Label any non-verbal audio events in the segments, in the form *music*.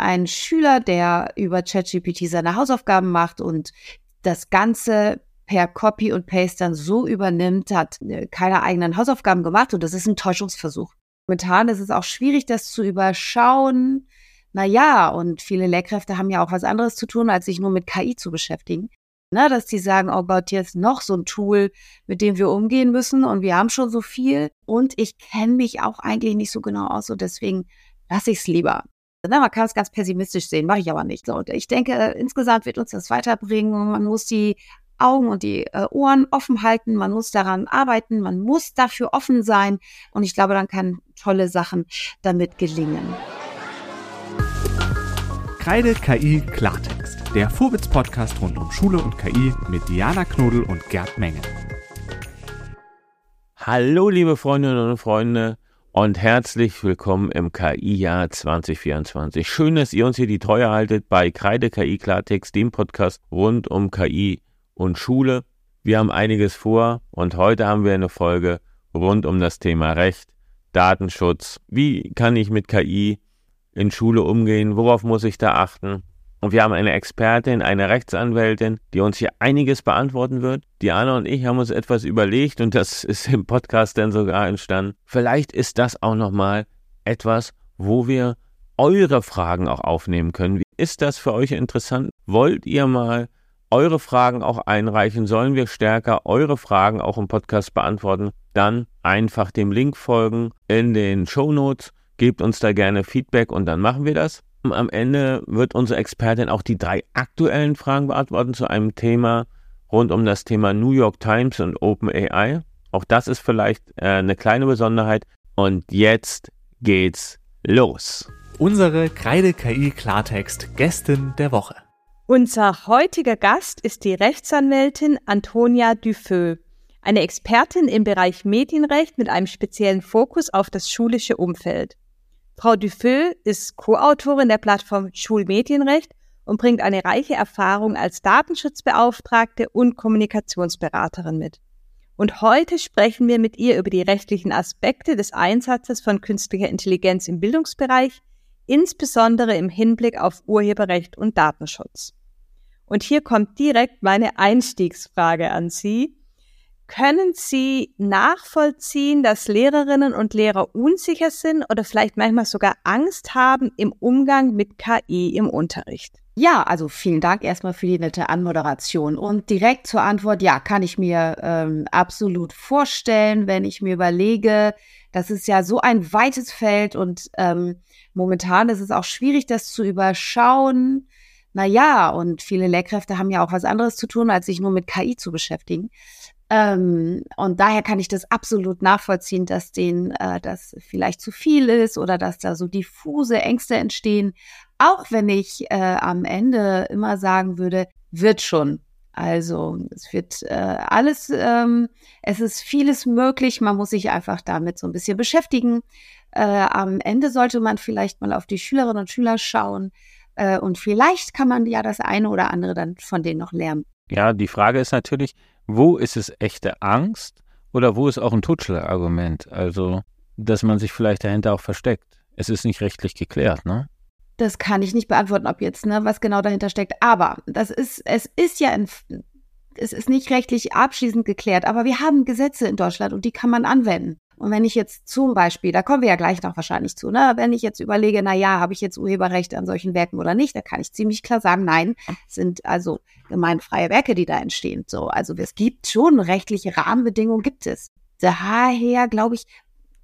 ein Schüler, der über ChatGPT seine Hausaufgaben macht und das Ganze per Copy und Paste dann so übernimmt, hat äh, keine eigenen Hausaufgaben gemacht und das ist ein Täuschungsversuch. Momentan ist es auch schwierig, das zu überschauen. Naja, und viele Lehrkräfte haben ja auch was anderes zu tun, als sich nur mit KI zu beschäftigen. Na, dass die sagen, oh Gott, jetzt noch so ein Tool, mit dem wir umgehen müssen und wir haben schon so viel und ich kenne mich auch eigentlich nicht so genau aus und deswegen lasse ich es lieber. Na, man kann es ganz pessimistisch sehen, mache ich aber nicht. So, ich denke, insgesamt wird uns das weiterbringen. Man muss die Augen und die äh, Ohren offen halten, man muss daran arbeiten, man muss dafür offen sein und ich glaube, dann kann tolle Sachen damit gelingen. Kreide KI Klartext, der Vorwitz-Podcast rund um Schule und KI mit Diana Knodel und Gerd Menge. Hallo, liebe Freundinnen und Freunde und herzlich willkommen im KI-Jahr 2024. Schön, dass ihr uns hier die Treue haltet bei Kreide KI Klartext, dem Podcast rund um KI und Schule. Wir haben einiges vor und heute haben wir eine Folge rund um das Thema Recht, Datenschutz. Wie kann ich mit KI in Schule umgehen? Worauf muss ich da achten? Und wir haben eine Expertin, eine Rechtsanwältin, die uns hier einiges beantworten wird. Diana und ich haben uns etwas überlegt und das *laughs* ist im Podcast dann sogar entstanden. Vielleicht ist das auch nochmal etwas, wo wir eure Fragen auch aufnehmen können. Ist das für euch interessant? Wollt ihr mal eure Fragen auch einreichen, sollen wir stärker eure Fragen auch im Podcast beantworten, dann einfach dem Link folgen in den Show Notes, gebt uns da gerne Feedback und dann machen wir das. Am Ende wird unsere Expertin auch die drei aktuellen Fragen beantworten zu einem Thema rund um das Thema New York Times und OpenAI. Auch das ist vielleicht äh, eine kleine Besonderheit. Und jetzt geht's los. Unsere Kreide KI Klartext Gästin der Woche. Unser heutiger Gast ist die Rechtsanwältin Antonia Dufeu, eine Expertin im Bereich Medienrecht mit einem speziellen Fokus auf das schulische Umfeld. Frau Dufeu ist Co-Autorin der Plattform Schulmedienrecht und bringt eine reiche Erfahrung als Datenschutzbeauftragte und Kommunikationsberaterin mit. Und heute sprechen wir mit ihr über die rechtlichen Aspekte des Einsatzes von künstlicher Intelligenz im Bildungsbereich, insbesondere im Hinblick auf Urheberrecht und Datenschutz. Und hier kommt direkt meine Einstiegsfrage an Sie. Können Sie nachvollziehen, dass Lehrerinnen und Lehrer unsicher sind oder vielleicht manchmal sogar Angst haben im Umgang mit KI im Unterricht? Ja, also vielen Dank erstmal für die nette Anmoderation. Und direkt zur Antwort, ja, kann ich mir ähm, absolut vorstellen, wenn ich mir überlege, das ist ja so ein weites Feld und ähm, momentan ist es auch schwierig, das zu überschauen na ja, und viele Lehrkräfte haben ja auch was anderes zu tun, als sich nur mit KI zu beschäftigen. Ähm, und daher kann ich das absolut nachvollziehen, dass denen äh, das vielleicht zu viel ist oder dass da so diffuse Ängste entstehen. Auch wenn ich äh, am Ende immer sagen würde, wird schon. Also es wird äh, alles, ähm, es ist vieles möglich. Man muss sich einfach damit so ein bisschen beschäftigen. Äh, am Ende sollte man vielleicht mal auf die Schülerinnen und Schüler schauen äh, und vielleicht kann man ja das eine oder andere dann von denen noch lernen. Ja, die Frage ist natürlich, wo ist es echte Angst oder wo ist auch ein Totschlagargument? Also, dass man sich vielleicht dahinter auch versteckt. Es ist nicht rechtlich geklärt, ne? Das kann ich nicht beantworten, ob jetzt, ne, was genau dahinter steckt. Aber das ist, es ist ja in, es ist nicht rechtlich abschließend geklärt, aber wir haben Gesetze in Deutschland und die kann man anwenden. Und wenn ich jetzt zum Beispiel, da kommen wir ja gleich noch wahrscheinlich zu, ne, wenn ich jetzt überlege, na ja, habe ich jetzt Urheberrechte an solchen Werken oder nicht, da kann ich ziemlich klar sagen, nein, sind also gemeinfreie Werke, die da entstehen. So, also es gibt schon rechtliche Rahmenbedingungen, gibt es. Daher glaube ich,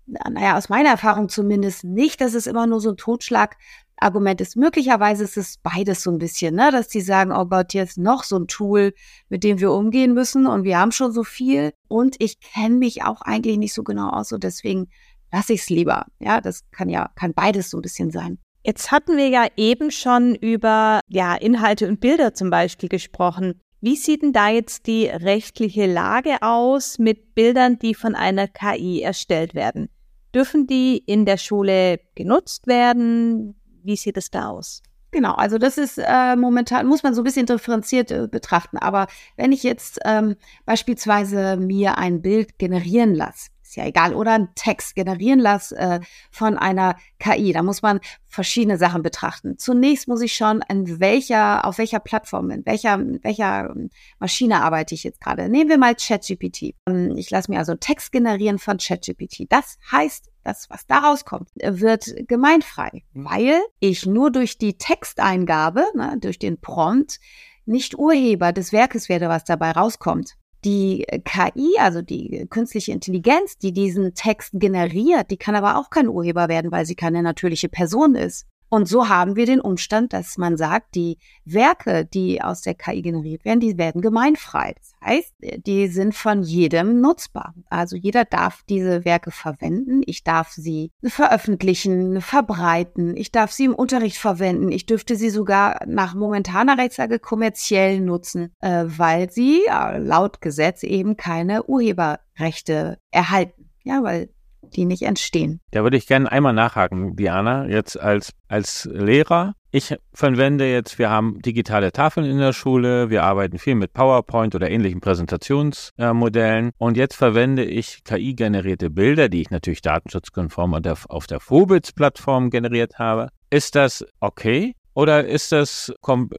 naja, aus meiner Erfahrung zumindest nicht, dass es immer nur so ein Totschlag Argument ist. Möglicherweise ist es beides so ein bisschen, ne? dass die sagen, oh Gott, jetzt noch so ein Tool, mit dem wir umgehen müssen und wir haben schon so viel und ich kenne mich auch eigentlich nicht so genau aus und deswegen lasse ich es lieber. Ja, das kann ja, kann beides so ein bisschen sein. Jetzt hatten wir ja eben schon über ja, Inhalte und Bilder zum Beispiel gesprochen. Wie sieht denn da jetzt die rechtliche Lage aus mit Bildern, die von einer KI erstellt werden? Dürfen die in der Schule genutzt werden? Wie sieht es da aus? Genau, also das ist äh, momentan, muss man so ein bisschen differenziert äh, betrachten. Aber wenn ich jetzt ähm, beispielsweise mir ein Bild generieren lasse, ist ja egal, oder einen Text generieren lasse äh, von einer KI. Da muss man verschiedene Sachen betrachten. Zunächst muss ich schauen, in welcher, auf welcher Plattform, in welcher, in welcher ähm, Maschine arbeite ich jetzt gerade. Nehmen wir mal ChatGPT. Ähm, ich lasse mir also Text generieren von ChatGPT. Das heißt, das, was da rauskommt, wird gemeinfrei, weil ich nur durch die Texteingabe, ne, durch den Prompt, nicht Urheber des Werkes werde, was dabei rauskommt die KI, also die künstliche Intelligenz, die diesen Text generiert, die kann aber auch kein Urheber werden, weil sie keine natürliche Person ist. Und so haben wir den Umstand, dass man sagt, die Werke, die aus der KI generiert werden, die werden gemeinfrei. Das heißt, die sind von jedem nutzbar. Also jeder darf diese Werke verwenden. Ich darf sie veröffentlichen, verbreiten. Ich darf sie im Unterricht verwenden. Ich dürfte sie sogar nach momentaner Rechtslage kommerziell nutzen, äh, weil sie äh, laut Gesetz eben keine Urheberrechte erhalten. Ja, weil die nicht entstehen. Da würde ich gerne einmal nachhaken, Diana, jetzt als, als Lehrer. Ich verwende jetzt, wir haben digitale Tafeln in der Schule, wir arbeiten viel mit PowerPoint oder ähnlichen Präsentationsmodellen und jetzt verwende ich KI-generierte Bilder, die ich natürlich datenschutzkonform auf der, Phobits-Plattform generiert habe. Ist das okay? Oder ist das,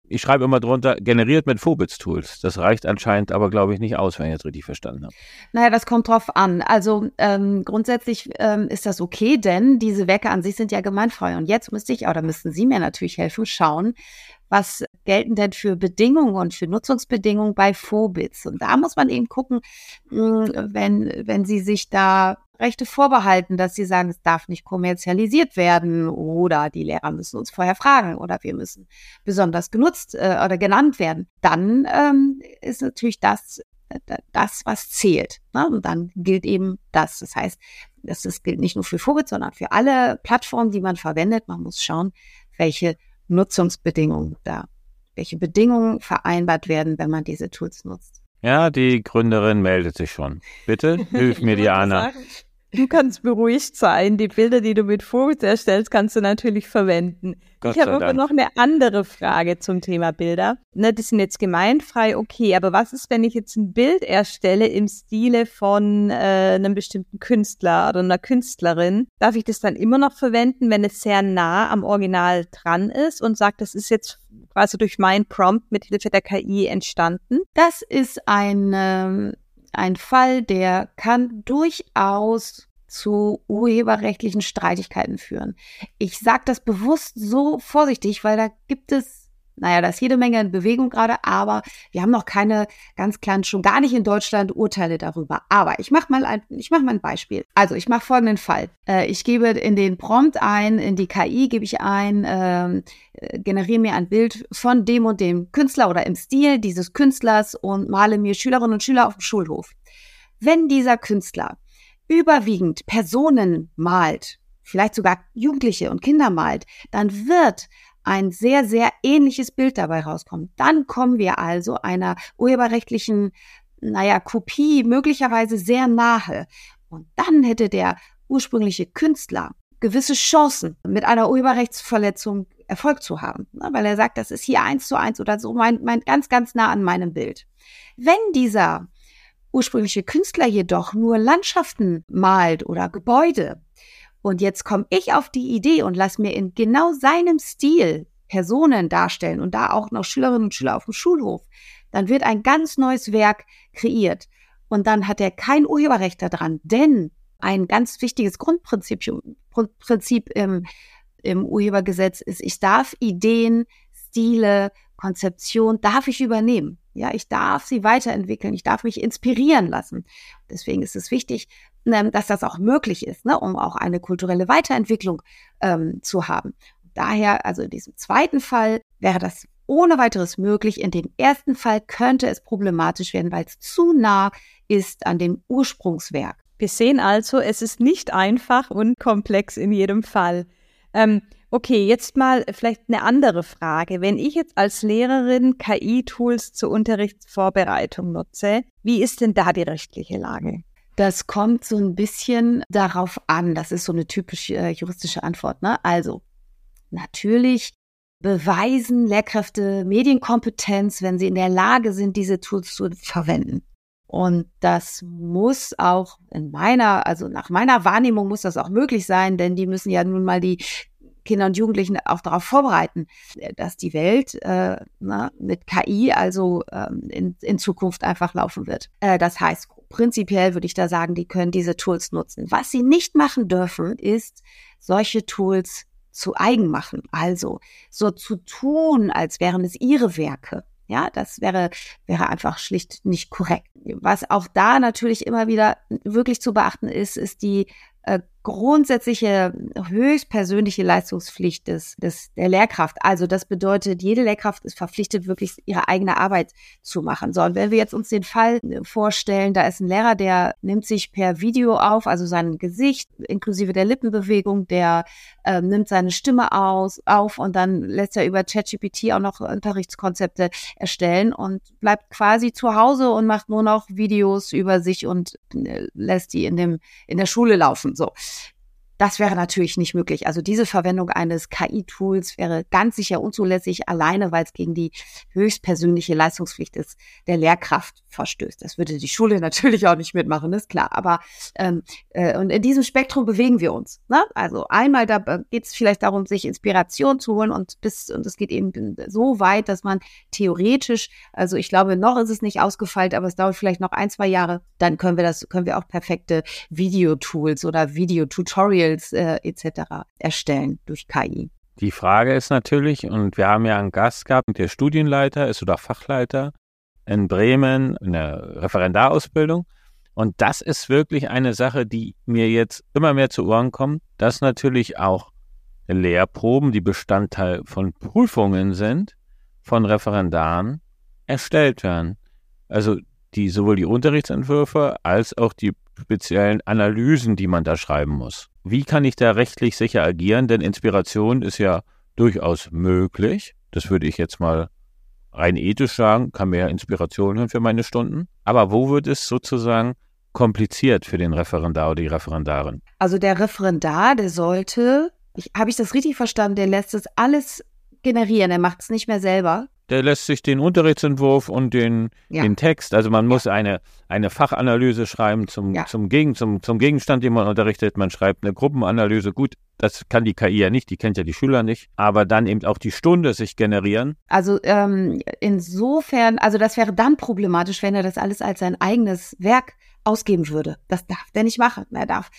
ich schreibe immer drunter, generiert mit Phobits-Tools. Das reicht anscheinend aber, glaube ich, nicht aus, wenn ich jetzt richtig verstanden habe. Naja, das kommt drauf an. Also ähm, grundsätzlich ähm, ist das okay, denn diese Werke an sich sind ja gemeinfrei. Und jetzt müsste ich, oder müssten Sie mir natürlich helfen, schauen, was gelten denn für Bedingungen und für Nutzungsbedingungen bei Phobits? Und da muss man eben gucken, hm, wenn, wenn Sie sich da Rechte vorbehalten, dass sie sagen, es darf nicht kommerzialisiert werden oder die Lehrer müssen uns vorher fragen oder wir müssen besonders genutzt äh, oder genannt werden, dann ähm, ist natürlich das äh, das, was zählt. Ne? Und dann gilt eben das. Das heißt, das, das gilt nicht nur für Phobit, sondern für alle Plattformen, die man verwendet. Man muss schauen, welche Nutzungsbedingungen da, welche Bedingungen vereinbart werden, wenn man diese Tools nutzt. Ja, die Gründerin meldet sich schon. Bitte, *laughs* hilf mir, Diana. Du kannst beruhigt sein. Die Bilder, die du mit Fokus erstellst, kannst du natürlich verwenden. Gott ich habe aber noch eine andere Frage zum Thema Bilder. Ne, die sind jetzt gemeinfrei, okay, aber was ist, wenn ich jetzt ein Bild erstelle im Stile von äh, einem bestimmten Künstler oder einer Künstlerin? Darf ich das dann immer noch verwenden, wenn es sehr nah am Original dran ist und sagt, das ist jetzt quasi durch mein Prompt mit Hilfe der KI entstanden? Das ist ein ähm, ein Fall, der kann durchaus zu urheberrechtlichen Streitigkeiten führen. Ich sage das bewusst so vorsichtig, weil da gibt es naja, da ist jede Menge in Bewegung gerade, aber wir haben noch keine ganz klaren, schon gar nicht in Deutschland Urteile darüber. Aber ich mache mal ein, ich mache mal ein Beispiel. Also ich mache folgenden Fall. Äh, ich gebe in den Prompt ein, in die KI gebe ich ein, ähm, äh, generiere mir ein Bild von dem und dem Künstler oder im Stil dieses Künstlers und male mir Schülerinnen und Schüler auf dem Schulhof. Wenn dieser Künstler überwiegend Personen malt, vielleicht sogar Jugendliche und Kinder malt, dann wird ein sehr, sehr ähnliches Bild dabei rauskommt. Dann kommen wir also einer urheberrechtlichen, naja, Kopie möglicherweise sehr nahe. Und dann hätte der ursprüngliche Künstler gewisse Chancen, mit einer Urheberrechtsverletzung Erfolg zu haben, ne? weil er sagt, das ist hier eins zu eins oder so, mein, mein ganz, ganz nah an meinem Bild. Wenn dieser ursprüngliche Künstler jedoch nur Landschaften malt oder Gebäude, und jetzt komme ich auf die Idee und lass mir in genau seinem Stil Personen darstellen und da auch noch Schülerinnen und Schüler auf dem Schulhof, dann wird ein ganz neues Werk kreiert. Und dann hat er kein Urheberrecht daran, denn ein ganz wichtiges Grundprinzip Prinzip im, im Urhebergesetz ist, ich darf Ideen, Stile, Konzeption, darf ich übernehmen. Ja, ich darf sie weiterentwickeln, ich darf mich inspirieren lassen. Deswegen ist es wichtig, dass das auch möglich ist, ne, um auch eine kulturelle Weiterentwicklung ähm, zu haben. Daher, also in diesem zweiten Fall wäre das ohne weiteres möglich. In dem ersten Fall könnte es problematisch werden, weil es zu nah ist an dem Ursprungswerk. Wir sehen also, es ist nicht einfach und komplex in jedem Fall. Ähm, okay, jetzt mal vielleicht eine andere Frage. Wenn ich jetzt als Lehrerin KI-Tools zur Unterrichtsvorbereitung nutze, wie ist denn da die rechtliche Lage? Das kommt so ein bisschen darauf an. Das ist so eine typische äh, juristische Antwort. Ne? Also natürlich beweisen Lehrkräfte Medienkompetenz, wenn sie in der Lage sind, diese Tools zu verwenden. Und das muss auch in meiner, also nach meiner Wahrnehmung muss das auch möglich sein, denn die müssen ja nun mal die Kinder und Jugendlichen auch darauf vorbereiten, dass die Welt äh, na, mit KI also ähm, in, in Zukunft einfach laufen wird. Äh, das heißt, prinzipiell würde ich da sagen, die können diese Tools nutzen. Was sie nicht machen dürfen, ist solche Tools zu eigen machen. Also so zu tun, als wären es ihre Werke. Ja, das wäre, wäre einfach schlicht nicht korrekt. Was auch da natürlich immer wieder wirklich zu beachten ist, ist die äh, grundsätzliche höchstpersönliche Leistungspflicht des, des, der Lehrkraft. Also das bedeutet, jede Lehrkraft ist verpflichtet, wirklich ihre eigene Arbeit zu machen. So, und wenn wir jetzt uns den Fall vorstellen, da ist ein Lehrer, der nimmt sich per Video auf, also sein Gesicht inklusive der Lippenbewegung, der äh, nimmt seine Stimme aus, auf und dann lässt er über ChatGPT auch noch Unterrichtskonzepte erstellen und bleibt quasi zu Hause und macht nur noch Videos über sich und äh, lässt die in dem in der Schule laufen. So. Das wäre natürlich nicht möglich. Also diese Verwendung eines KI-Tools wäre ganz sicher unzulässig, alleine weil es gegen die höchstpersönliche Leistungspflicht ist, der Lehrkraft verstößt. Das würde die Schule *laughs* natürlich auch nicht mitmachen, ist klar. Aber ähm, äh, und in diesem Spektrum bewegen wir uns. Ne? Also einmal da äh, geht es vielleicht darum, sich Inspiration zu holen und bis und es geht eben so weit, dass man theoretisch, also ich glaube, noch ist es nicht ausgefeilt, aber es dauert vielleicht noch ein, zwei Jahre, dann können wir das, können wir auch perfekte Videotools oder Videotutorials äh, etc. erstellen durch KI. Die Frage ist natürlich, und wir haben ja einen Gast gehabt, der Studienleiter ist oder Fachleiter in Bremen in der Referendarausbildung. Und das ist wirklich eine Sache, die mir jetzt immer mehr zu Ohren kommt, dass natürlich auch Lehrproben, die Bestandteil von Prüfungen sind, von Referendaren erstellt werden. Also die sowohl die Unterrichtsentwürfe als auch die speziellen Analysen, die man da schreiben muss. Wie kann ich da rechtlich sicher agieren? Denn Inspiration ist ja durchaus möglich. Das würde ich jetzt mal rein ethisch sagen, kann mehr Inspiration hören für meine Stunden. Aber wo wird es sozusagen kompliziert für den Referendar oder die Referendarin? Also der Referendar, der sollte, habe ich das richtig verstanden, der lässt das alles generieren, er macht es nicht mehr selber der lässt sich den Unterrichtsentwurf und den, ja. den Text, also man muss eine, eine Fachanalyse schreiben zum, ja. zum, Gegen, zum, zum Gegenstand, den man unterrichtet. Man schreibt eine Gruppenanalyse. Gut, das kann die KI ja nicht, die kennt ja die Schüler nicht, aber dann eben auch die Stunde sich generieren. Also ähm, insofern, also das wäre dann problematisch, wenn er das alles als sein eigenes Werk ausgeben würde. Das darf der nicht machen. Er darf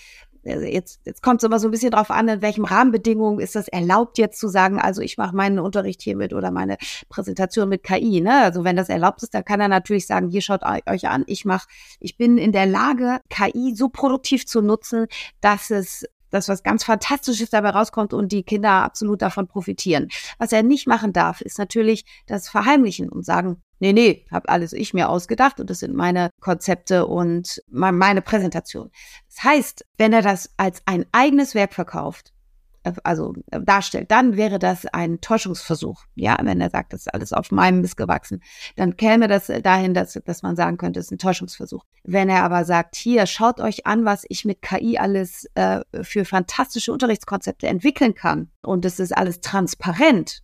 jetzt, jetzt kommt es immer so ein bisschen drauf an, in welchen Rahmenbedingungen ist das erlaubt jetzt zu sagen, also ich mache meinen Unterricht hier oder meine Präsentation mit KI. Ne? Also wenn das erlaubt ist, dann kann er natürlich sagen, hier schaut euch an, ich mache, ich bin in der Lage, KI so produktiv zu nutzen, dass es dass was ganz Fantastisches dabei rauskommt und die Kinder absolut davon profitieren. Was er nicht machen darf, ist natürlich das Verheimlichen und sagen, nee, nee, habe alles ich mir ausgedacht und das sind meine Konzepte und meine Präsentation. Das heißt, wenn er das als ein eigenes Werk verkauft, also äh, darstellt, dann wäre das ein Täuschungsversuch. Ja, wenn er sagt, das ist alles auf meinem Mist gewachsen, dann käme das dahin, dass, dass man sagen könnte, es ist ein Täuschungsversuch. Wenn er aber sagt, hier, schaut euch an, was ich mit KI alles äh, für fantastische Unterrichtskonzepte entwickeln kann und es ist alles transparent,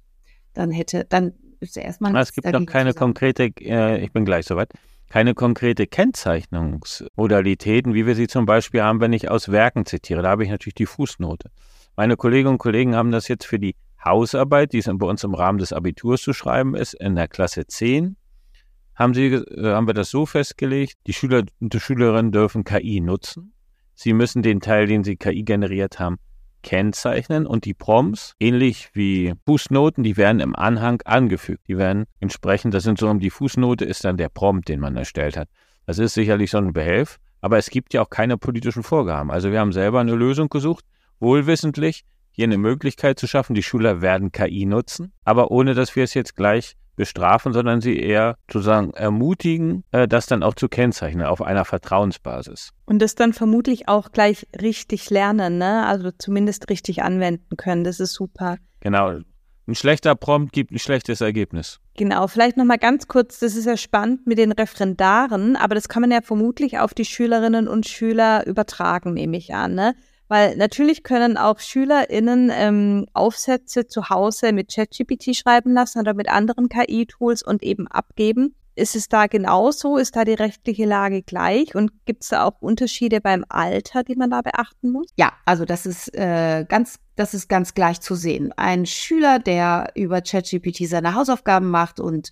dann hätte, dann ist er erstmal. Es gibt noch keine konkrete, äh, ich bin gleich soweit keine konkrete Kennzeichnungsmodalitäten, wie wir sie zum Beispiel haben, wenn ich aus Werken zitiere. Da habe ich natürlich die Fußnote. Meine Kolleginnen und Kollegen haben das jetzt für die Hausarbeit, die bei uns im Rahmen des Abiturs zu schreiben ist, in der Klasse 10, haben, sie, äh, haben wir das so festgelegt, die Schüler und die Schülerinnen dürfen KI nutzen. Sie müssen den Teil, den sie KI generiert haben, kennzeichnen und die Prompts, ähnlich wie Fußnoten, die werden im Anhang angefügt. Die werden entsprechend, das sind so um die Fußnote ist dann der Prompt, den man erstellt hat. Das ist sicherlich so ein Behelf, aber es gibt ja auch keine politischen Vorgaben. Also wir haben selber eine Lösung gesucht, wohlwissentlich hier eine Möglichkeit zu schaffen, die Schüler werden KI nutzen, aber ohne dass wir es jetzt gleich bestrafen, sondern sie eher sozusagen ermutigen, äh, das dann auch zu kennzeichnen auf einer Vertrauensbasis. Und das dann vermutlich auch gleich richtig lernen, ne? Also zumindest richtig anwenden können. Das ist super. Genau. Ein schlechter Prompt gibt ein schlechtes Ergebnis. Genau, vielleicht nochmal ganz kurz, das ist ja spannend mit den Referendaren, aber das kann man ja vermutlich auf die Schülerinnen und Schüler übertragen, nehme ich an. Ne? Weil natürlich können auch SchülerInnen ähm, Aufsätze zu Hause mit ChatGPT schreiben lassen oder mit anderen KI-Tools und eben abgeben. Ist es da genauso? Ist da die rechtliche Lage gleich? Und gibt es da auch Unterschiede beim Alter, die man da beachten muss? Ja, also das ist äh, ganz, das ist ganz gleich zu sehen. Ein Schüler, der über ChatGPT seine Hausaufgaben macht und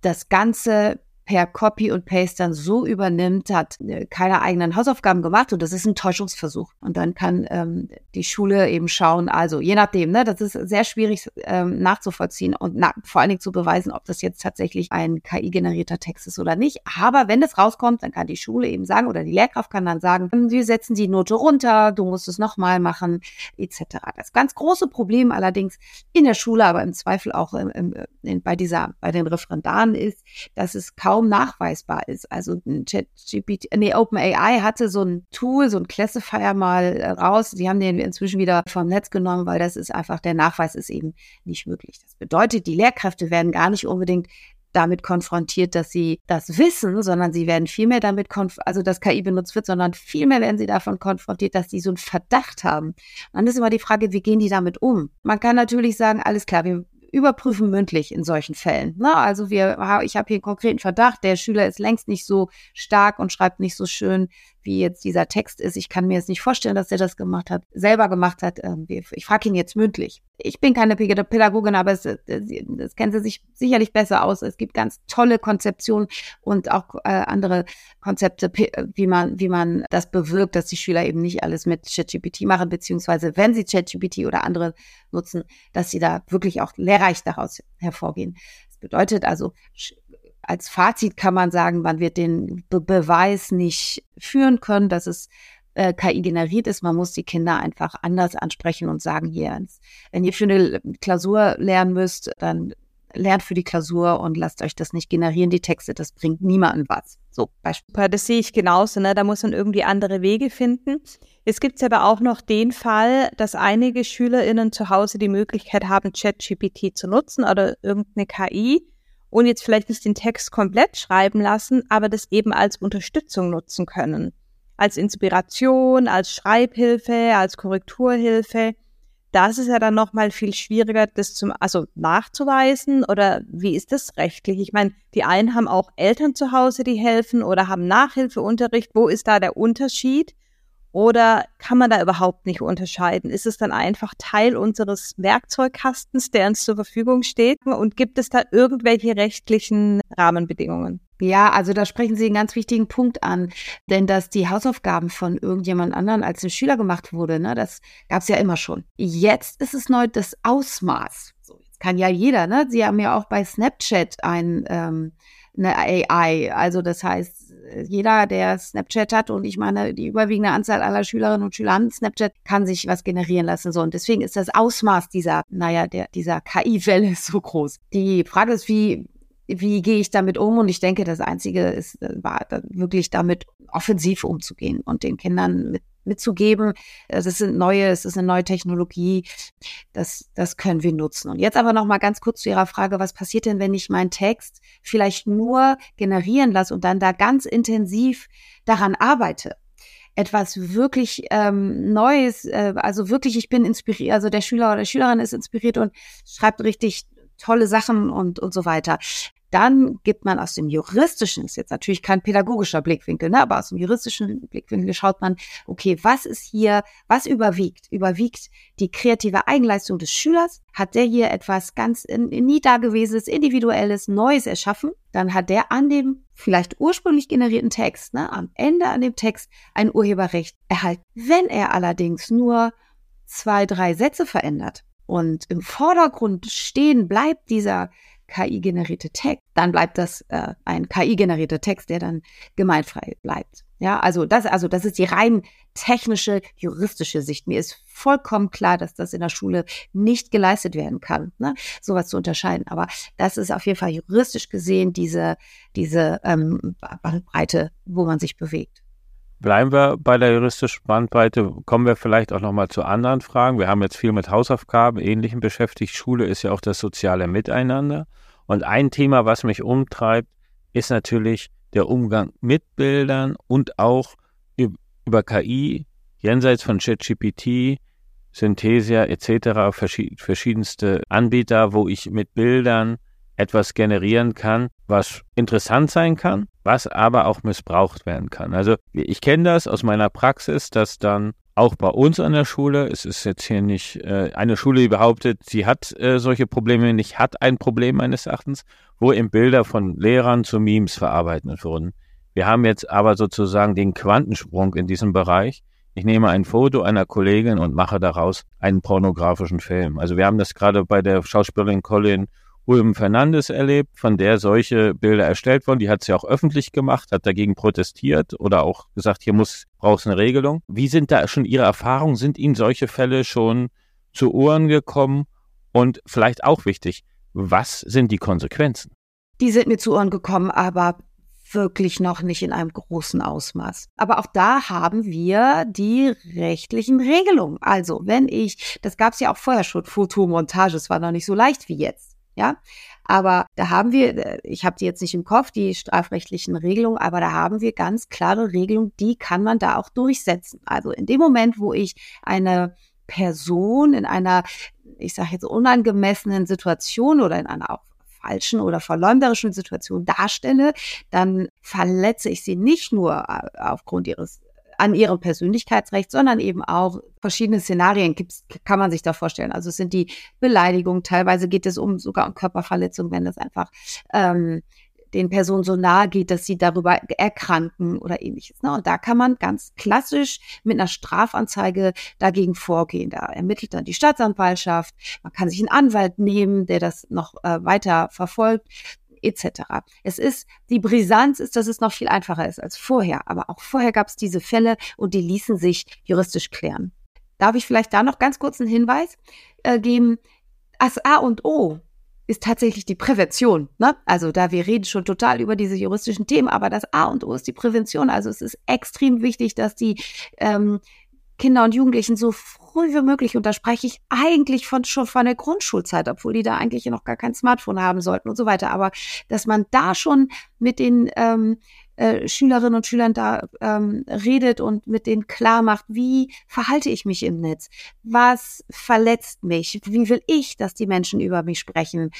das Ganze per Copy und Paste dann so übernimmt, hat äh, keine eigenen Hausaufgaben gemacht und das ist ein Täuschungsversuch. Und dann kann ähm, die Schule eben schauen, also je nachdem, ne, das ist sehr schwierig ähm, nachzuvollziehen und na, vor allen Dingen zu beweisen, ob das jetzt tatsächlich ein KI-generierter Text ist oder nicht. Aber wenn das rauskommt, dann kann die Schule eben sagen oder die Lehrkraft kann dann sagen, wir setzen die Note runter, du musst es nochmal machen, etc. Das ganz große Problem allerdings in der Schule, aber im Zweifel auch im, im, in, bei dieser, bei den Referendaren ist, dass es kaum kaum nachweisbar ist. Also ChatGPT, nee, OpenAI hatte so ein Tool, so ein Classifier mal äh, raus. Sie haben den inzwischen wieder vom Netz genommen, weil das ist einfach, der Nachweis ist eben nicht möglich. Das bedeutet, die Lehrkräfte werden gar nicht unbedingt damit konfrontiert, dass sie das wissen, sondern sie werden vielmehr damit, also dass KI benutzt wird, sondern vielmehr werden sie davon konfrontiert, dass sie so einen Verdacht haben. Dann ist immer die Frage, wie gehen die damit um? Man kann natürlich sagen, alles klar, wir überprüfen mündlich in solchen Fällen. Ne? Also wir, ich habe hier einen konkreten Verdacht, der Schüler ist längst nicht so stark und schreibt nicht so schön, wie jetzt dieser Text ist. Ich kann mir jetzt nicht vorstellen, dass er das gemacht hat, selber gemacht hat. Ähm, ich frage ihn jetzt mündlich. Ich bin keine Pädagogin, aber es, das kennen Sie sich sicherlich besser aus. Es gibt ganz tolle Konzeptionen und auch äh, andere Konzepte, wie man, wie man das bewirkt, dass die Schüler eben nicht alles mit ChatGPT machen, beziehungsweise wenn sie ChatGPT oder andere nutzen, dass sie da wirklich auch lehrreich daraus hervorgehen. Das bedeutet also, als Fazit kann man sagen, man wird den Be Beweis nicht führen können, dass es äh, KI generiert ist. Man muss die Kinder einfach anders ansprechen und sagen, hier, wenn ihr für eine Klausur lernen müsst, dann lernt für die Klausur und lasst euch das nicht generieren, die Texte, das bringt niemandem was. So, Beispiel. Das sehe ich genauso, ne? Da muss man irgendwie andere Wege finden. Es gibt aber auch noch den Fall, dass einige SchülerInnen zu Hause die Möglichkeit haben, ChatGPT zu nutzen oder irgendeine KI und jetzt vielleicht nicht den Text komplett schreiben lassen, aber das eben als Unterstützung nutzen können. Als Inspiration, als Schreibhilfe, als Korrekturhilfe. Das ist ja dann nochmal viel schwieriger, das zum, also nachzuweisen oder wie ist das rechtlich? Ich meine, die einen haben auch Eltern zu Hause, die helfen oder haben Nachhilfeunterricht. Wo ist da der Unterschied? Oder kann man da überhaupt nicht unterscheiden? Ist es dann einfach Teil unseres Werkzeugkastens, der uns zur Verfügung steht? Und gibt es da irgendwelche rechtlichen Rahmenbedingungen? Ja, also da sprechen Sie einen ganz wichtigen Punkt an. Denn dass die Hausaufgaben von irgendjemand anderen als ein Schüler gemacht wurde, ne, das gab es ja immer schon. Jetzt ist es neu das Ausmaß. So, kann ja jeder, ne? Sie haben ja auch bei Snapchat ein ähm, eine AI. Also das heißt, jeder, der Snapchat hat und ich meine, die überwiegende Anzahl aller Schülerinnen und Schüler haben Snapchat, kann sich was generieren lassen. So, und deswegen ist das Ausmaß dieser, naja, der, dieser KI-Welle *laughs* so groß. Die Frage ist, wie, wie gehe ich damit um? Und ich denke, das Einzige ist, war wirklich damit offensiv umzugehen und den Kindern mit mitzugeben. Es sind neue, es ist eine neue Technologie. Das, das können wir nutzen. Und jetzt aber noch mal ganz kurz zu Ihrer Frage, was passiert denn, wenn ich meinen Text vielleicht nur generieren lasse und dann da ganz intensiv daran arbeite? etwas wirklich ähm, Neues, äh, also wirklich, ich bin inspiriert, also der Schüler oder Schülerin ist inspiriert und schreibt richtig tolle Sachen und, und so weiter dann gibt man aus dem juristischen, ist jetzt natürlich kein pädagogischer Blickwinkel, ne, aber aus dem juristischen Blickwinkel schaut man, okay, was ist hier, was überwiegt? Überwiegt die kreative Eigenleistung des Schülers? Hat der hier etwas ganz nie dagewesenes, individuelles, Neues erschaffen? Dann hat der an dem vielleicht ursprünglich generierten Text, ne, am Ende an dem Text ein Urheberrecht erhalten. Wenn er allerdings nur zwei, drei Sätze verändert und im Vordergrund stehen bleibt dieser KI-generierte Text, dann bleibt das äh, ein KI-generierter Text, der dann gemeinfrei bleibt. Ja, also das, also das ist die rein technische, juristische Sicht. Mir ist vollkommen klar, dass das in der Schule nicht geleistet werden kann, ne? sowas zu unterscheiden. Aber das ist auf jeden Fall juristisch gesehen diese, diese ähm, Bandbreite, wo man sich bewegt. Bleiben wir bei der juristischen Bandbreite, kommen wir vielleicht auch nochmal zu anderen Fragen. Wir haben jetzt viel mit Hausaufgaben, Ähnlichem beschäftigt. Schule ist ja auch das soziale Miteinander. Und ein Thema, was mich umtreibt, ist natürlich der Umgang mit Bildern und auch über KI, jenseits von ChatGPT, Synthesia etc., verschiedenste Anbieter, wo ich mit Bildern etwas generieren kann, was interessant sein kann, was aber auch missbraucht werden kann. Also ich kenne das aus meiner Praxis, dass dann auch bei uns an der Schule, es ist jetzt hier nicht äh, eine Schule, die behauptet, sie hat äh, solche Probleme nicht, hat ein Problem meines Erachtens, wo eben Bilder von Lehrern zu Memes verarbeitet wurden. Wir haben jetzt aber sozusagen den Quantensprung in diesem Bereich. Ich nehme ein Foto einer Kollegin und mache daraus einen pornografischen Film. Also wir haben das gerade bei der Schauspielerin Colin Ulm Fernandes erlebt, von der solche Bilder erstellt wurden. Die hat sie auch öffentlich gemacht, hat dagegen protestiert oder auch gesagt, hier muss, brauchst eine Regelung. Wie sind da schon Ihre Erfahrungen? Sind Ihnen solche Fälle schon zu Ohren gekommen? Und vielleicht auch wichtig, was sind die Konsequenzen? Die sind mir zu Ohren gekommen, aber wirklich noch nicht in einem großen Ausmaß. Aber auch da haben wir die rechtlichen Regelungen. Also, wenn ich, das gab es ja auch vorher schon, Fotomontage, es war noch nicht so leicht wie jetzt. Ja, aber da haben wir, äh, ich habe die jetzt nicht im Kopf, die strafrechtlichen Regelungen, aber da haben wir ganz klare Regelungen, die kann man da auch durchsetzen. Also in dem Moment, wo ich eine Person in einer, ich sage jetzt unangemessenen Situation oder in einer auch falschen oder verleumderischen Situation darstelle, dann verletze ich sie nicht nur äh, aufgrund ihres an ihrem Persönlichkeitsrecht, sondern eben auch verschiedene Szenarien gibt's, kann man sich da vorstellen. Also es sind die Beleidigungen, teilweise geht es um sogar um Körperverletzung, wenn das einfach ähm, den Personen so nahe geht, dass sie darüber erkranken oder ähnliches. Ne? Und da kann man ganz klassisch mit einer Strafanzeige dagegen vorgehen. Da ermittelt dann die Staatsanwaltschaft. Man kann sich einen Anwalt nehmen, der das noch äh, weiter verfolgt etc. Es ist, die Brisanz ist, dass es noch viel einfacher ist als vorher. Aber auch vorher gab es diese Fälle und die ließen sich juristisch klären. Darf ich vielleicht da noch ganz kurz einen Hinweis äh, geben? Das A und O ist tatsächlich die Prävention. Ne? Also da wir reden schon total über diese juristischen Themen, aber das A und O ist die Prävention. Also es ist extrem wichtig, dass die ähm, Kinder und Jugendlichen so früh wie möglich, und da spreche ich eigentlich von schon von der Grundschulzeit, obwohl die da eigentlich noch gar kein Smartphone haben sollten und so weiter, aber dass man da schon mit den ähm, äh, Schülerinnen und Schülern da ähm, redet und mit denen klar macht, wie verhalte ich mich im Netz? Was verletzt mich? Wie will ich, dass die Menschen über mich sprechen?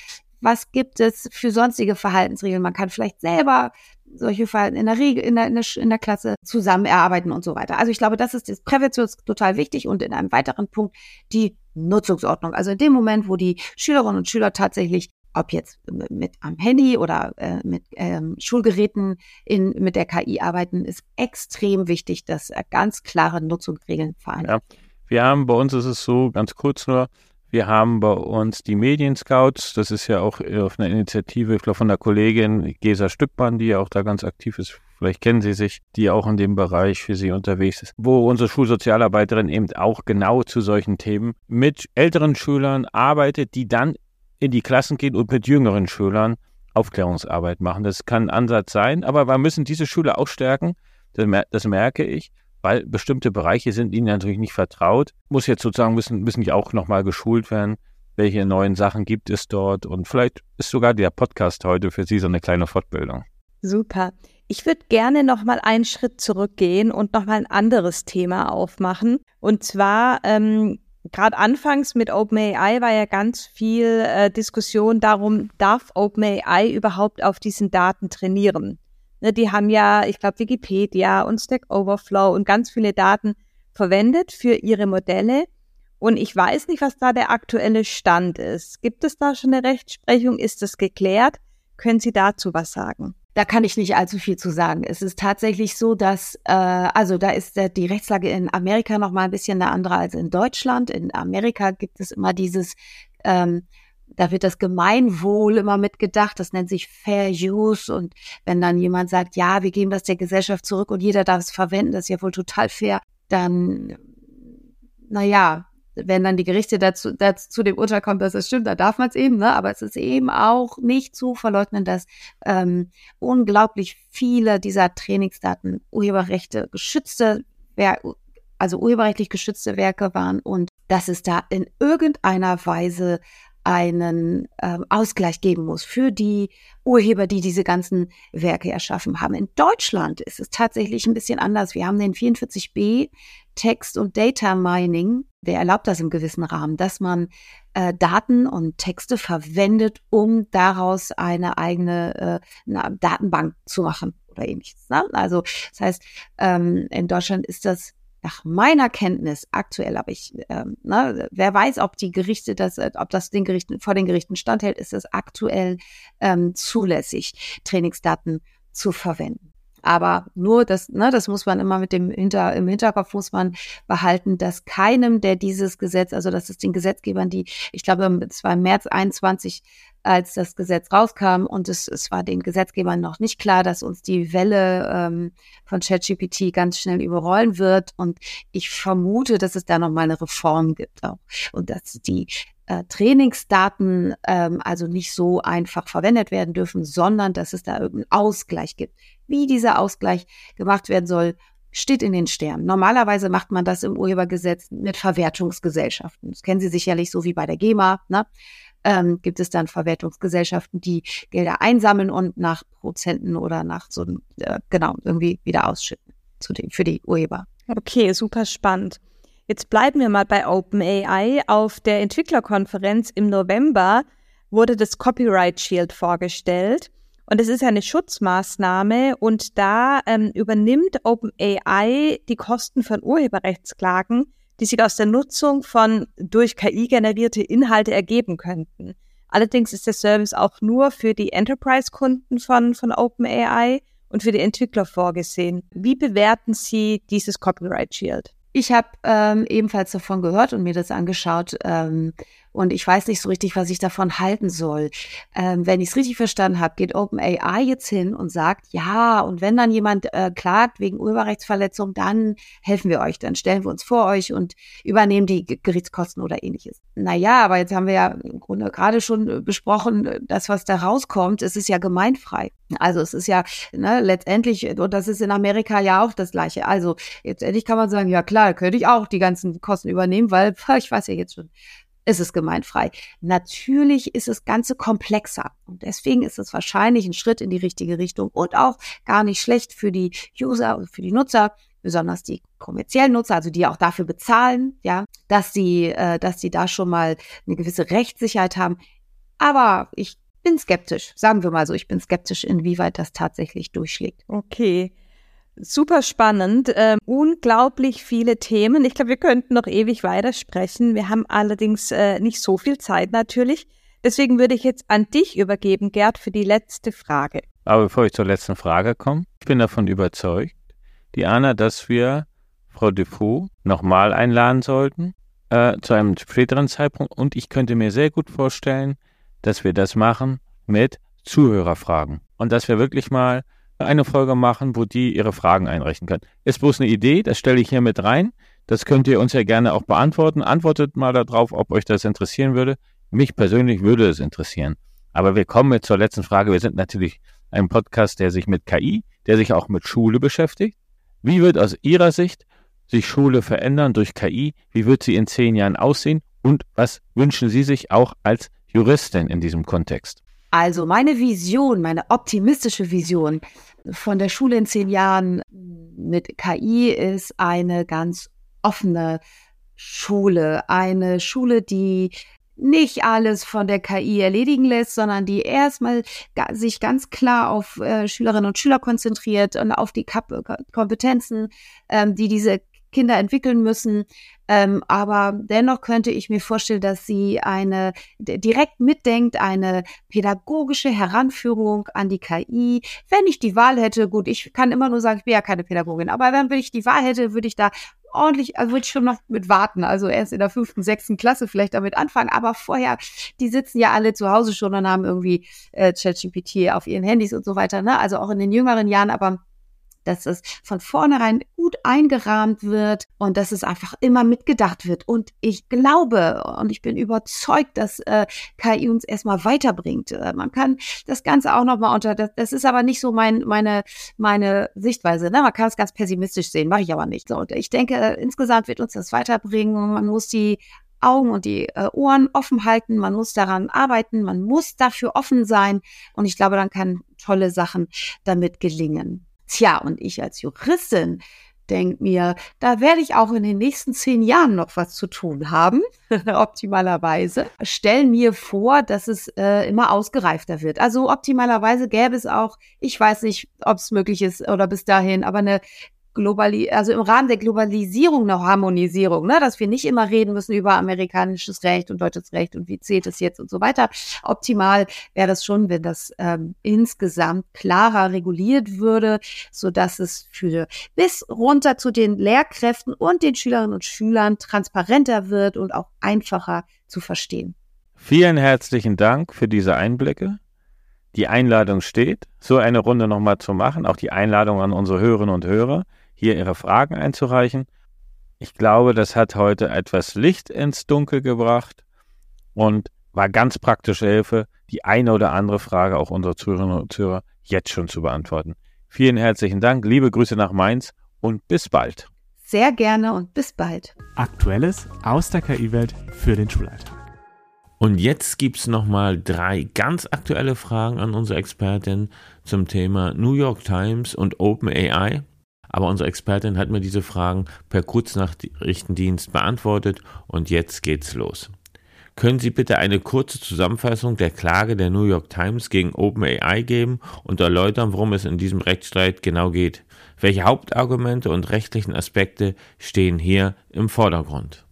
Was gibt es für sonstige Verhaltensregeln? Man kann vielleicht selber solche Verhalten in der Regel in der, in der, in der Klasse zusammen erarbeiten und so weiter. Also ich glaube, das ist das Prävention ist total wichtig und in einem weiteren Punkt die Nutzungsordnung. Also in dem Moment, wo die Schülerinnen und Schüler tatsächlich ob jetzt mit am Handy oder äh, mit ähm, Schulgeräten in, mit der KI arbeiten, ist extrem wichtig, dass er ganz klare Nutzungsregeln vereinbart. Ja. Wir haben bei uns ist es so, ganz kurz nur, wir haben bei uns die Medienscouts. Das ist ja auch auf einer Initiative, ich glaube, von der Kollegin Gesa Stückmann, die ja auch da ganz aktiv ist. Vielleicht kennen Sie sich, die auch in dem Bereich für Sie unterwegs ist, wo unsere Schulsozialarbeiterin eben auch genau zu solchen Themen mit älteren Schülern arbeitet, die dann in die Klassen gehen und mit jüngeren Schülern Aufklärungsarbeit machen. Das kann ein Ansatz sein, aber wir müssen diese Schüler auch stärken. Das merke ich weil bestimmte Bereiche sind ihnen natürlich nicht vertraut. Muss jetzt sozusagen, müssen, müssen die auch nochmal geschult werden. Welche neuen Sachen gibt es dort? Und vielleicht ist sogar der Podcast heute für Sie so eine kleine Fortbildung. Super. Ich würde gerne noch mal einen Schritt zurückgehen und noch mal ein anderes Thema aufmachen. Und zwar ähm, gerade anfangs mit OpenAI war ja ganz viel äh, Diskussion darum, darf OpenAI überhaupt auf diesen Daten trainieren? Ne, die haben ja, ich glaube, Wikipedia und Stack Overflow und ganz viele Daten verwendet für ihre Modelle. Und ich weiß nicht, was da der aktuelle Stand ist. Gibt es da schon eine Rechtsprechung? Ist das geklärt? Können Sie dazu was sagen? Da kann ich nicht allzu viel zu sagen. Es ist tatsächlich so, dass äh, also da ist der, die Rechtslage in Amerika noch mal ein bisschen eine andere als in Deutschland. In Amerika gibt es immer dieses ähm, da wird das Gemeinwohl immer mitgedacht, das nennt sich Fair Use. Und wenn dann jemand sagt, ja, wir geben das der Gesellschaft zurück und jeder darf es verwenden, das ist ja wohl total fair, dann, naja, wenn dann die Gerichte dazu, dazu zu dem Urteil kommen, dass das stimmt, dann darf man es eben, ne? Aber es ist eben auch nicht zu verleugnen, dass ähm, unglaublich viele dieser Trainingsdaten Urheberrechte geschützte, also urheberrechtlich geschützte Werke waren und dass es da in irgendeiner Weise einen äh, Ausgleich geben muss für die Urheber, die diese ganzen Werke erschaffen haben. In Deutschland ist es tatsächlich ein bisschen anders. Wir haben den 44b, Text- und Data Mining, der erlaubt das im gewissen Rahmen, dass man äh, Daten und Texte verwendet, um daraus eine eigene äh, eine Datenbank zu machen oder ähnliches. Ne? Also das heißt, ähm, in Deutschland ist das nach meiner Kenntnis aktuell, aber ich, ähm, ne, wer weiß, ob die Gerichte das, äh, ob das den Gerichten vor den Gerichten standhält, ist es aktuell ähm, zulässig, Trainingsdaten zu verwenden. Aber nur das, ne, das muss man immer mit dem Hinter, im Hinterkopf muss man behalten, dass keinem, der dieses Gesetz, also dass es den Gesetzgebern, die, ich glaube, es war im März 21 als das Gesetz rauskam und es, es war den Gesetzgebern noch nicht klar, dass uns die Welle ähm, von ChatGPT ganz schnell überrollen wird. Und ich vermute, dass es da nochmal eine Reform gibt auch und dass die äh, Trainingsdaten ähm, also nicht so einfach verwendet werden dürfen, sondern dass es da irgendeinen Ausgleich gibt. Wie dieser Ausgleich gemacht werden soll, steht in den Sternen. Normalerweise macht man das im Urhebergesetz mit Verwertungsgesellschaften. Das kennen Sie sicherlich so wie bei der GEMA. Ne? ähm, gibt es dann Verwertungsgesellschaften, die Gelder einsammeln und nach Prozenten oder nach so äh, genau irgendwie wieder ausschütten zu den, für die Urheber. Okay, super spannend. Jetzt bleiben wir mal bei OpenAI. Auf der Entwicklerkonferenz im November wurde das Copyright Shield vorgestellt. Und es ist eine Schutzmaßnahme und da ähm, übernimmt OpenAI die Kosten von Urheberrechtsklagen die sich aus der Nutzung von durch KI generierte Inhalte ergeben könnten. Allerdings ist der Service auch nur für die Enterprise-Kunden von, von OpenAI und für die Entwickler vorgesehen. Wie bewerten Sie dieses Copyright Shield? Ich habe ähm, ebenfalls davon gehört und mir das angeschaut. Ähm, und ich weiß nicht so richtig, was ich davon halten soll. Ähm, wenn ich es richtig verstanden habe, geht OpenAI jetzt hin und sagt, ja, und wenn dann jemand äh, klagt wegen Urheberrechtsverletzung, dann helfen wir euch, dann stellen wir uns vor euch und übernehmen die Gerichtskosten oder ähnliches. Naja, aber jetzt haben wir ja im Grunde gerade schon äh, besprochen, das, was da rauskommt, es ist ja gemeinfrei. Also es ist ja ne, letztendlich, und das ist in Amerika ja auch das Gleiche. Also letztendlich kann man sagen, ja klar, könnte ich auch die ganzen Kosten übernehmen, weil *laughs* ich weiß ja jetzt schon, ist es gemeinfrei. Natürlich ist das Ganze komplexer und deswegen ist es wahrscheinlich ein Schritt in die richtige Richtung und auch gar nicht schlecht für die User und für die Nutzer, besonders die kommerziellen Nutzer, also die auch dafür bezahlen, ja, dass sie, äh, dass sie da schon mal eine gewisse Rechtssicherheit haben. Aber ich bin skeptisch, sagen wir mal so, ich bin skeptisch, inwieweit das tatsächlich durchschlägt. Okay. Super spannend, ähm, unglaublich viele Themen. Ich glaube, wir könnten noch ewig weitersprechen. Wir haben allerdings äh, nicht so viel Zeit natürlich. Deswegen würde ich jetzt an dich übergeben, Gerd, für die letzte Frage. Aber bevor ich zur letzten Frage komme, ich bin davon überzeugt, Diana, dass wir Frau Defoe nochmal einladen sollten äh, zu einem späteren Zeitpunkt. Und ich könnte mir sehr gut vorstellen, dass wir das machen mit Zuhörerfragen. Und dass wir wirklich mal eine Folge machen, wo die ihre Fragen einreichen können. Ist bloß eine Idee, das stelle ich hier mit rein. Das könnt ihr uns ja gerne auch beantworten. Antwortet mal darauf, ob euch das interessieren würde. Mich persönlich würde es interessieren. Aber wir kommen jetzt zur letzten Frage. Wir sind natürlich ein Podcast, der sich mit KI, der sich auch mit Schule beschäftigt. Wie wird aus Ihrer Sicht sich Schule verändern durch KI? Wie wird sie in zehn Jahren aussehen? Und was wünschen Sie sich auch als Juristin in diesem Kontext? Also meine Vision, meine optimistische Vision von der Schule in zehn Jahren mit KI ist eine ganz offene Schule. Eine Schule, die nicht alles von der KI erledigen lässt, sondern die erstmal sich ganz klar auf äh, Schülerinnen und Schüler konzentriert und auf die Kap Kompetenzen, ähm, die diese Kinder entwickeln müssen. Ähm, aber dennoch könnte ich mir vorstellen, dass sie eine direkt mitdenkt, eine pädagogische Heranführung an die KI. Wenn ich die Wahl hätte, gut, ich kann immer nur sagen, ich bin ja keine Pädagogin, aber wenn ich die Wahl hätte, würde ich da ordentlich, also würde ich schon noch mit warten. Also erst in der fünften, sechsten Klasse vielleicht damit anfangen. Aber vorher, die sitzen ja alle zu Hause schon und haben irgendwie äh, ChatGPT auf ihren Handys und so weiter. Ne? Also auch in den jüngeren Jahren, aber dass es von vornherein gut eingerahmt wird und dass es einfach immer mitgedacht wird. Und ich glaube und ich bin überzeugt, dass äh, KI uns erstmal weiterbringt. Äh, man kann das Ganze auch nochmal unter, das, das ist aber nicht so mein, meine, meine Sichtweise. Ne? Man kann es ganz pessimistisch sehen, mache ich aber nicht. So, und ich denke, äh, insgesamt wird uns das weiterbringen. Man muss die Augen und die äh, Ohren offen halten, man muss daran arbeiten, man muss dafür offen sein und ich glaube, dann kann tolle Sachen damit gelingen. Tja, und ich als Juristin denke mir, da werde ich auch in den nächsten zehn Jahren noch was zu tun haben, *laughs* optimalerweise. Stell mir vor, dass es äh, immer ausgereifter wird. Also optimalerweise gäbe es auch, ich weiß nicht, ob es möglich ist oder bis dahin, aber eine Globali also im Rahmen der Globalisierung eine Harmonisierung, ne? dass wir nicht immer reden müssen über amerikanisches Recht und deutsches Recht und wie zählt es jetzt und so weiter. Optimal wäre das schon, wenn das ähm, insgesamt klarer reguliert würde, so dass es für bis runter zu den Lehrkräften und den Schülerinnen und Schülern transparenter wird und auch einfacher zu verstehen. Vielen herzlichen Dank für diese Einblicke. Die Einladung steht, so eine Runde nochmal zu machen, auch die Einladung an unsere Hörerinnen und Hörer hier Ihre Fragen einzureichen. Ich glaube, das hat heute etwas Licht ins Dunkel gebracht und war ganz praktische Hilfe, die eine oder andere Frage auch unserer Zuhörerinnen und Zuhörer jetzt schon zu beantworten. Vielen herzlichen Dank, liebe Grüße nach Mainz und bis bald. Sehr gerne und bis bald. Aktuelles aus der KI-Welt für den Schulalltag. Und jetzt gibt es nochmal drei ganz aktuelle Fragen an unsere Expertin zum Thema New York Times und OpenAI. Aber unsere Expertin hat mir diese Fragen per Kurznachrichtendienst beantwortet und jetzt geht's los. Können Sie bitte eine kurze Zusammenfassung der Klage der New York Times gegen OpenAI geben und erläutern, worum es in diesem Rechtsstreit genau geht? Welche Hauptargumente und rechtlichen Aspekte stehen hier im Vordergrund?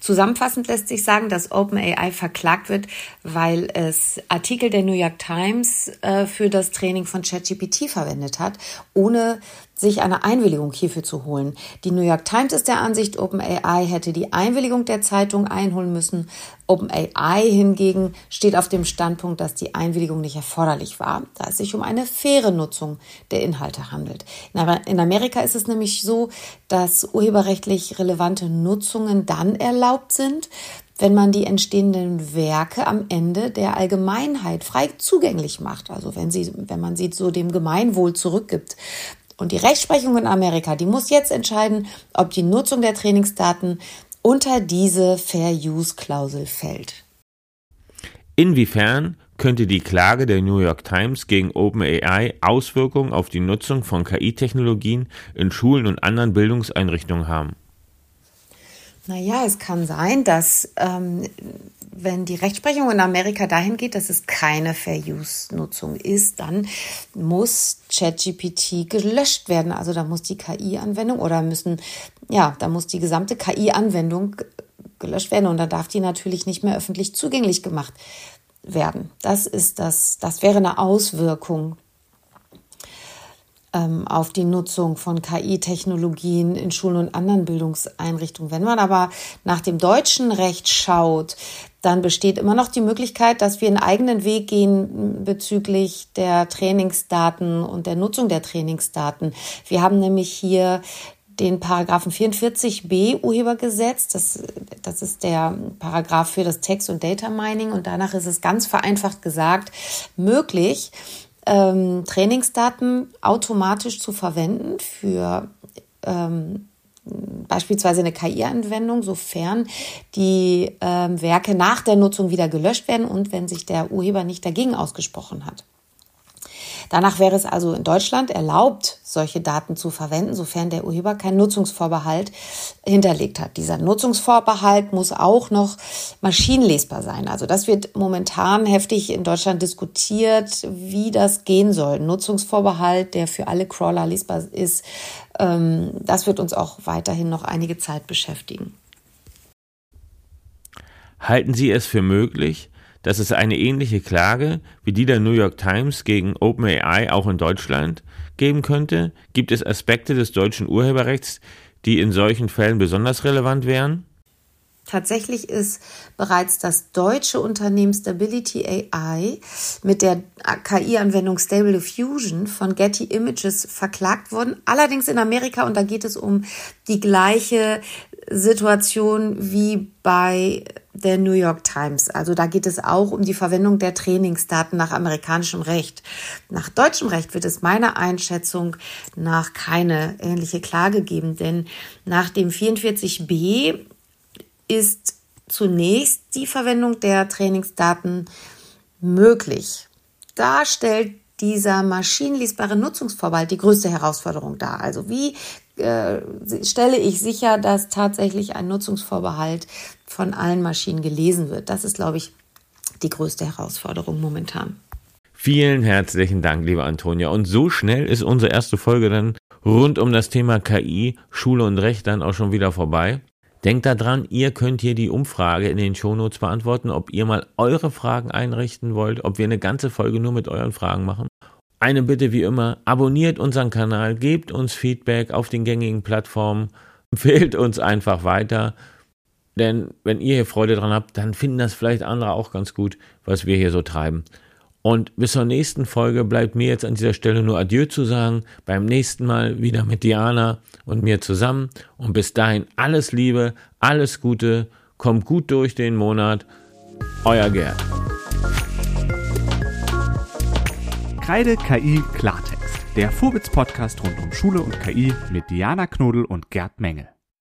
Zusammenfassend lässt sich sagen, dass OpenAI verklagt wird, weil es Artikel der New York Times äh, für das Training von ChatGPT verwendet hat, ohne sich eine Einwilligung hierfür zu holen. Die New York Times ist der Ansicht, OpenAI hätte die Einwilligung der Zeitung einholen müssen. OpenAI hingegen steht auf dem Standpunkt, dass die Einwilligung nicht erforderlich war, da es sich um eine faire Nutzung der Inhalte handelt. In Amerika ist es nämlich so, dass urheberrechtlich relevante Nutzungen dann erlaubt sind, wenn man die entstehenden Werke am Ende der Allgemeinheit frei zugänglich macht. Also wenn sie, wenn man sie so dem Gemeinwohl zurückgibt. Und die Rechtsprechung in Amerika, die muss jetzt entscheiden, ob die Nutzung der Trainingsdaten unter diese Fair Use Klausel fällt. Inwiefern könnte die Klage der New York Times gegen OpenAI Auswirkungen auf die Nutzung von KI-Technologien in Schulen und anderen Bildungseinrichtungen haben? Naja, es kann sein, dass ähm, wenn die Rechtsprechung in Amerika dahin geht, dass es keine Fair-Use-Nutzung ist, dann muss ChatGPT gelöscht werden. Also da muss die KI-Anwendung oder müssen, ja, da muss die gesamte KI-Anwendung gelöscht werden und da darf die natürlich nicht mehr öffentlich zugänglich gemacht werden. Das ist das, das wäre eine Auswirkung auf die Nutzung von KI-Technologien in Schulen und anderen Bildungseinrichtungen. Wenn man aber nach dem deutschen Recht schaut, dann besteht immer noch die Möglichkeit, dass wir einen eigenen Weg gehen bezüglich der Trainingsdaten und der Nutzung der Trainingsdaten. Wir haben nämlich hier den Paragraphen 44b Urhebergesetz. Das, das ist der Paragraph für das Text- und Data Mining. Und danach ist es ganz vereinfacht gesagt möglich, ähm, Trainingsdaten automatisch zu verwenden für ähm, beispielsweise eine KI-Anwendung, sofern die ähm, Werke nach der Nutzung wieder gelöscht werden und wenn sich der Urheber nicht dagegen ausgesprochen hat. Danach wäre es also in Deutschland erlaubt, solche Daten zu verwenden, sofern der Urheber keinen Nutzungsvorbehalt hinterlegt hat. Dieser Nutzungsvorbehalt muss auch noch maschinenlesbar sein. Also das wird momentan heftig in Deutschland diskutiert, wie das gehen soll. Nutzungsvorbehalt, der für alle Crawler lesbar ist, ähm, das wird uns auch weiterhin noch einige Zeit beschäftigen. Halten Sie es für möglich, dass es eine ähnliche Klage wie die der New York Times gegen OpenAI auch in Deutschland geben könnte? Gibt es Aspekte des deutschen Urheberrechts, die in solchen Fällen besonders relevant wären? Tatsächlich ist bereits das deutsche Unternehmen Stability AI mit der KI-Anwendung Stable Diffusion von Getty Images verklagt worden. Allerdings in Amerika und da geht es um die gleiche Situation wie bei der New York Times. Also da geht es auch um die Verwendung der Trainingsdaten nach amerikanischem Recht. Nach deutschem Recht wird es meiner Einschätzung nach keine ähnliche Klage geben, denn nach dem 44b ist zunächst die Verwendung der Trainingsdaten möglich. Da stellt dieser maschinenlesbare Nutzungsvorbehalt die größte Herausforderung dar. Also wie äh, stelle ich sicher, dass tatsächlich ein Nutzungsvorbehalt von allen Maschinen gelesen wird. Das ist, glaube ich, die größte Herausforderung momentan. Vielen herzlichen Dank, liebe Antonia. Und so schnell ist unsere erste Folge dann rund um das Thema KI, Schule und Recht dann auch schon wieder vorbei. Denkt daran, ihr könnt hier die Umfrage in den Shownotes beantworten, ob ihr mal eure Fragen einrichten wollt, ob wir eine ganze Folge nur mit euren Fragen machen. Eine Bitte wie immer, abonniert unseren Kanal, gebt uns Feedback auf den gängigen Plattformen, *laughs* empfehlt uns einfach weiter. Denn wenn ihr hier Freude dran habt, dann finden das vielleicht andere auch ganz gut, was wir hier so treiben. Und bis zur nächsten Folge bleibt mir jetzt an dieser Stelle nur Adieu zu sagen. Beim nächsten Mal wieder mit Diana und mir zusammen. Und bis dahin alles Liebe, alles Gute, kommt gut durch den Monat. Euer Gerd. Kreide KI Klartext, der Vorwitz-Podcast rund um Schule und KI mit Diana Knodel und Gerd Menge.